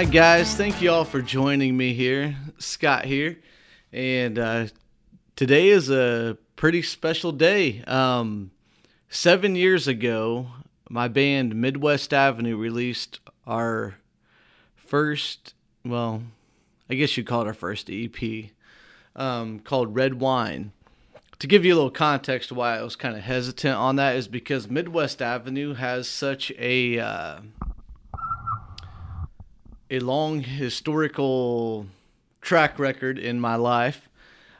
Hi, guys. Thank you all for joining me here. Scott here. And uh, today is a pretty special day. Um, seven years ago, my band Midwest Avenue released our first, well, I guess you'd call it our first EP um, called Red Wine. To give you a little context why I was kind of hesitant on that is because Midwest Avenue has such a uh, a long historical track record in my life.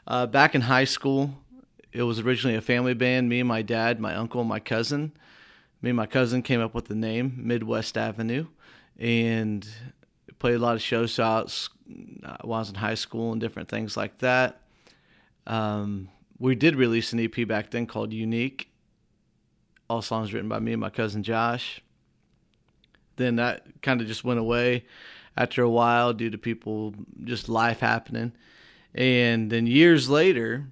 Uh, back in high school, it was originally a family band. Me and my dad, my uncle, and my cousin. Me and my cousin came up with the name Midwest Avenue, and played a lot of shows out while I was in high school and different things like that. Um, we did release an EP back then called Unique. All songs written by me and my cousin Josh. Then that kind of just went away after a while due to people just life happening. And then years later,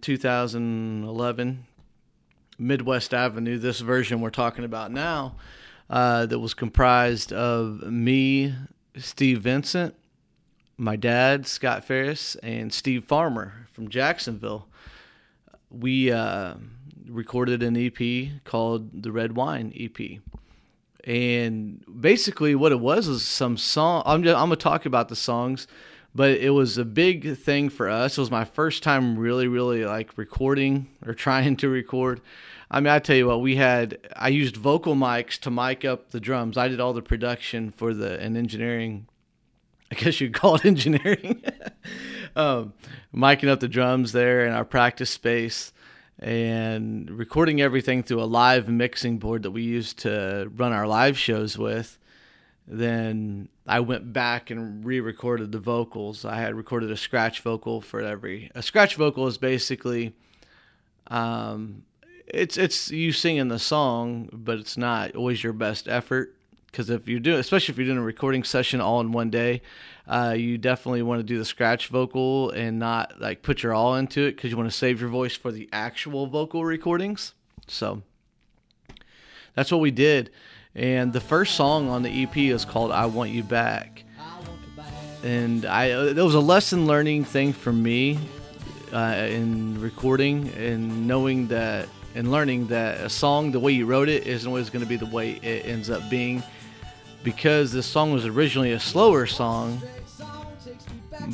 2011, Midwest Avenue, this version we're talking about now, uh, that was comprised of me, Steve Vincent, my dad, Scott Ferris, and Steve Farmer from Jacksonville. We uh, recorded an EP called the Red Wine EP and basically what it was was some song. I'm just, I'm gonna talk about the songs, but it was a big thing for us. It was my first time really, really like recording or trying to record. I mean, I tell you what, we had. I used vocal mics to mic up the drums. I did all the production for the and engineering. I guess you'd call it engineering. um, miking up the drums there in our practice space and recording everything through a live mixing board that we used to run our live shows with. Then I went back and re-recorded the vocals. I had recorded a scratch vocal for every. A scratch vocal is basically, um, it's it's you singing the song, but it's not always your best effort because if you're doing, especially if you're doing a recording session all in one day, uh, you definitely want to do the scratch vocal and not like put your all into it because you want to save your voice for the actual vocal recordings. So that's what we did. And the first song on the EP is called "I Want You Back," and I it was a lesson learning thing for me uh, in recording and knowing that and learning that a song the way you wrote it isn't always going to be the way it ends up being because this song was originally a slower song,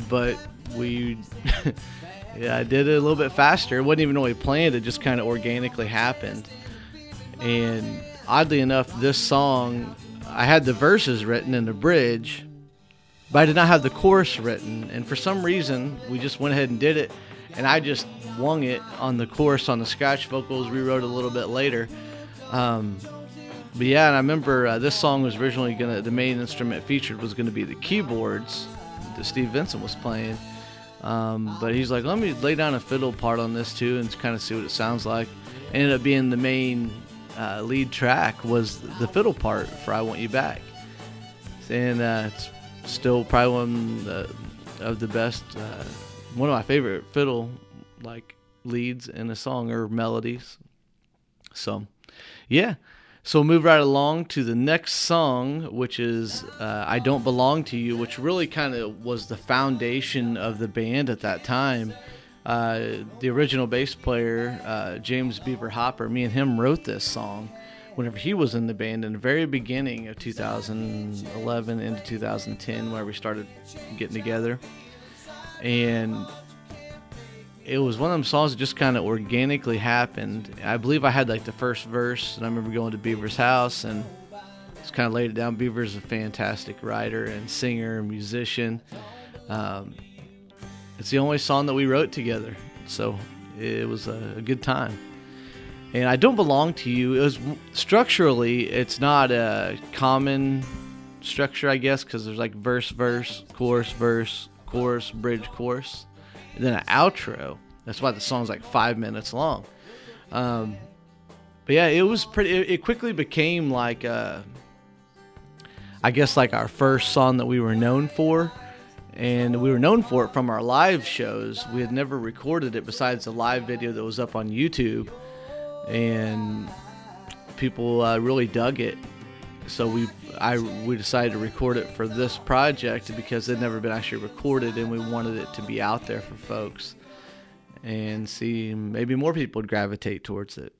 but we yeah, I did it a little bit faster. It wasn't even really planned, it just kind of organically happened. And oddly enough, this song I had the verses written in the bridge, but I did not have the chorus written. And for some reason, we just went ahead and did it. And I just wung it on the chorus on the scratch vocals, rewrote a little bit later. Um, but yeah, and I remember uh, this song was originally gonna the main instrument featured was gonna be the keyboards that Steve Vincent was playing. Um, but he's like, let me lay down a fiddle part on this too and kind of see what it sounds like. Ended up being the main uh, lead track was the fiddle part for "I Want You Back," and uh, it's still probably one of the best, uh, one of my favorite fiddle like leads in a song or melodies. So, yeah. So we'll move right along to the next song, which is uh, I Don't Belong to You, which really kind of was the foundation of the band at that time. Uh, the original bass player, uh, James Beaver Hopper, me and him wrote this song whenever he was in the band in the very beginning of 2011 into 2010, where we started getting together. And it was one of them songs that just kind of organically happened. I believe I had like the first verse, and I remember going to Beaver's house and just kind of laid it down. Beaver's a fantastic writer and singer and musician. Um, it's the only song that we wrote together, so it was a, a good time. And I don't belong to you. It was structurally, it's not a common structure, I guess, because there's like verse, verse, chorus, verse, chorus, bridge, chorus and then an outro. That's why the song's like five minutes long. Um, but yeah, it was pretty. It, quickly became like, uh, I guess, like our first song that we were known for, and we were known for it from our live shows. We had never recorded it besides the live video that was up on YouTube, and people uh, really dug it. So we I we decided to record it for this project because it had never been actually recorded, and we wanted it to be out there for folks and see maybe more people would gravitate towards it.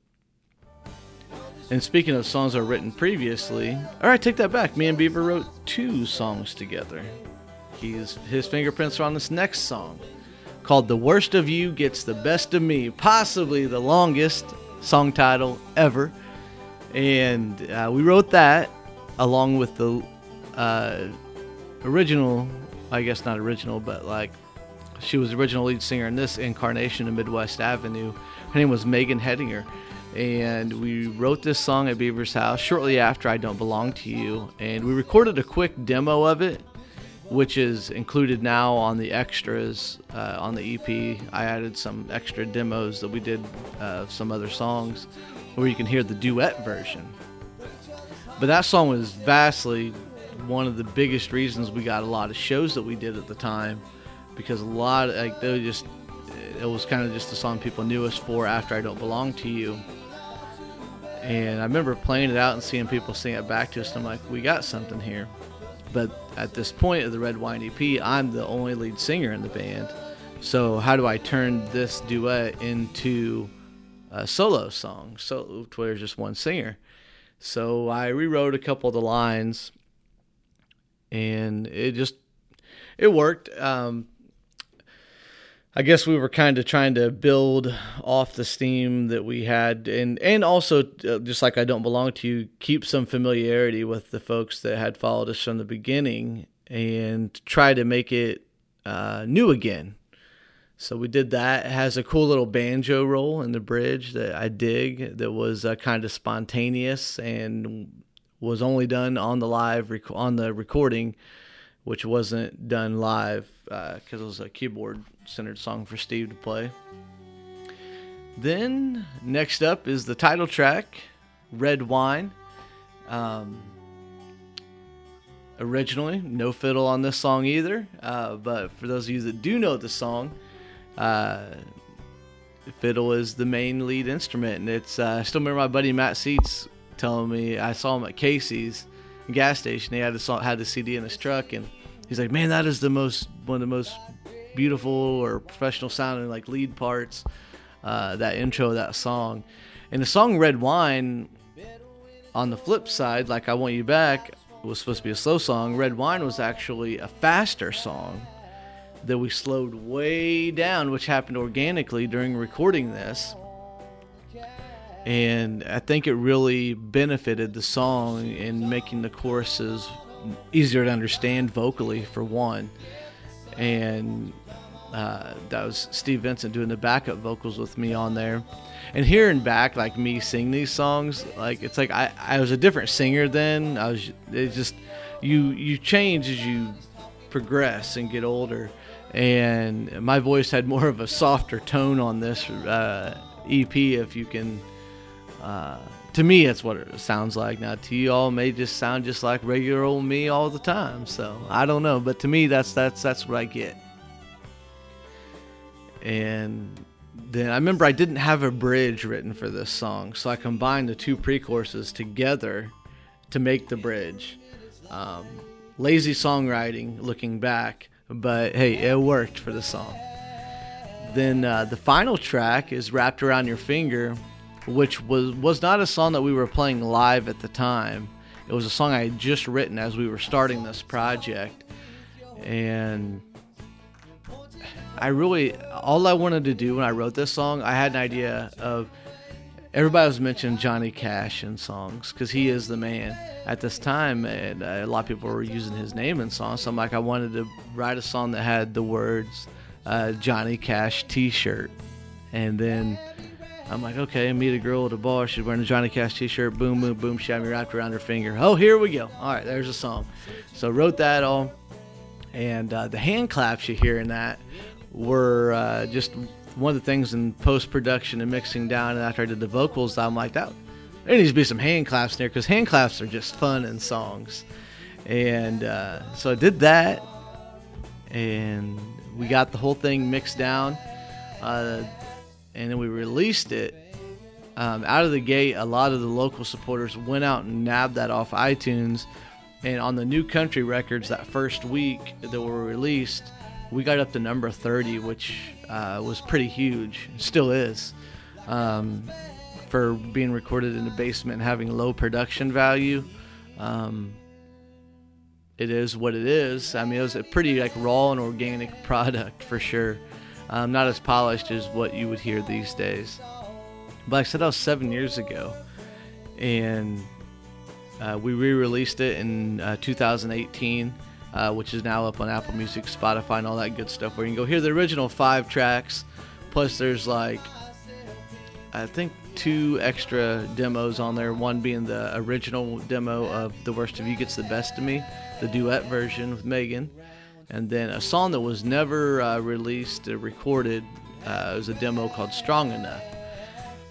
And speaking of songs that were written previously, all right, take that back. Me and Beaver wrote two songs together. He's his fingerprints are on this next song called "The Worst of You Gets the Best of Me," possibly the longest song title ever. And uh, we wrote that along with the uh, original, I guess not original, but like she was original lead singer in this incarnation of Midwest Avenue. Her name was Megan Hedinger. And we wrote this song at Beaver's house shortly after I Don't Belong to You. And we recorded a quick demo of it, which is included now on the extras uh, on the EP. I added some extra demos that we did uh, of some other songs where you can hear the duet version. But that song was vastly one of the biggest reasons we got a lot of shows that we did at the time because a lot of, like they were just it was kind of just the song people knew us for after I Don't Belong to You. And I remember playing it out and seeing people sing it back to us, and I'm like, we got something here. But at this point of the Red Wine EP, I'm the only lead singer in the band. So how do I turn this duet into a solo song? So where there's just one singer. So I rewrote a couple of the lines, and it just it worked. Um, I guess we were kind of trying to build off the steam that we had, and and also uh, just like I don't belong to you, keep some familiarity with the folks that had followed us from the beginning, and try to make it uh, new again. So we did that. It has a cool little banjo roll in the bridge that I dig. That was uh, kind of spontaneous and was only done on the live rec- on the recording, which wasn't done live because uh, it was a keyboard centered song for Steve to play. Then, next up is the title track, Red Wine. Um, originally, no fiddle on this song either, uh, but for those of you that do know the song, uh, fiddle is the main lead instrument. And it's, uh, I still remember my buddy Matt Seats telling me, I saw him at Casey's gas station. He had the, had the CD in his truck, and he's like, man, that is the most, one of the most beautiful or professional sounding like lead parts. Uh, that intro, of that song, and the song "Red Wine." On the flip side, like "I Want You Back" was supposed to be a slow song. "Red Wine" was actually a faster song that we slowed way down, which happened organically during recording this. And I think it really benefited the song in making the choruses easier to understand vocally, for one and uh, that was Steve Vincent doing the backup vocals with me on there. And hearing back like me sing these songs, like it's like I, I was a different singer then. I was it just you you change as you progress and get older. And my voice had more of a softer tone on this uh, EP, if you can. Uh, to me, that's what it sounds like. Now, to you all, may just sound just like regular old me all the time. So I don't know, but to me, that's that's that's what I get. And then I remember I didn't have a bridge written for this song, so I combined the two pre-choruses together to make the bridge. Um, lazy songwriting, looking back, but hey, it worked for the song. Then uh, the final track is "Wrapped Around Your Finger." which was was not a song that we were playing live at the time. It was a song I had just written as we were starting this project, and I really all I wanted to do when I wrote this song, I had an idea of everybody was mentioning Johnny Cash in songs because he is the man at this time, and uh, a lot of people were using his name in songs. So I'm like, I wanted to write a song that had the words uh, Johnny Cash T-shirt, and then I'm like, okay, meet a girl at a bar. She's wearing a Johnny Cash t-shirt. Boom, boom, boom. She had me wrapped around her finger. Oh, here we go. All right, there's a song. So wrote that all. And uh, the hand claps you hear in that were uh, just one of the things in post-production and mixing down. And after I did the vocals, I'm like, that there needs to be some hand claps in there because hand claps are just fun in songs. And uh, so I did that. And we got the whole thing mixed down. Uh, and then we released it um, out of the gate, a lot of the local supporters went out and nabbed that off iTunes. And on the new country records, that first week that were released, we got up to number 30, which uh, was pretty huge. Still is. Um, for being recorded in the basement having low production value. Um, it is what it is. I mean, it was a pretty like raw and organic product for sure. Um, not as polished as what you would hear these days. But like I said, that was seven years ago, and uh, we re-released it in uh, 2018, uh, which is now up on Apple Music, Spotify, and all that good stuff. Where you can go hear the original five tracks, plus there's like I think two extra demos on there. One being the original demo of "The Worst of You Gets the Best of Me," the duet version with Megan, and then a song that was never uh, released or recorded. Uh, it was a demo called "Strong Enough."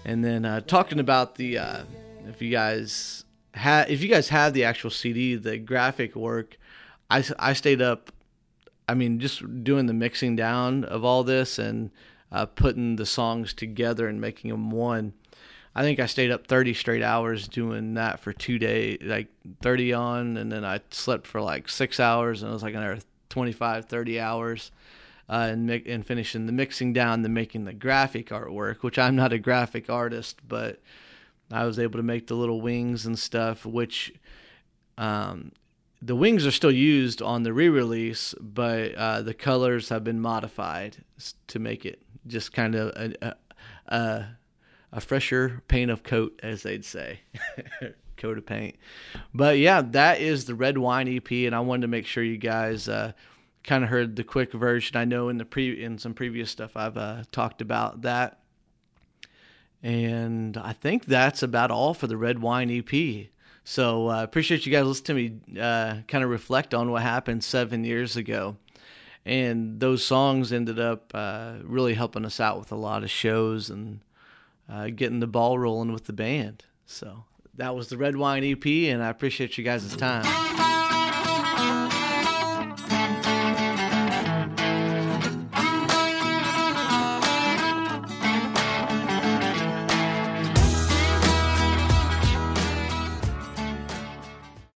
And then uh, talking about the uh, if you guys have if you guys have the actual CD, the graphic work, I I stayed up. I mean, just doing the mixing down of all this and uh, putting the songs together and making them one. I think I stayed up 30 straight hours doing that for two days, like 30 on, and then I slept for like six hours, and it was like another 25, 30 hours. Uh, and, mi- and finishing the mixing down, the making the graphic artwork, which I'm not a graphic artist, but I was able to make the little wings and stuff, which um, the wings are still used on the re-release, but uh, the colors have been modified to make it just kind of a, a, a fresher paint of coat, as they'd say. coat of paint. But yeah, that is the Red Wine EP, and I wanted to make sure you guys uh, kind of heard the quick version. I know in the pre in some previous stuff I've uh, talked about that, and I think that's about all for the Red Wine EP. So I uh, appreciate you guys listening to me uh, kind of reflect on what happened seven years ago and those songs ended up uh, really helping us out with a lot of shows and uh, getting the ball rolling with the band. So that was the Red Wine EP, and I appreciate you guys' time.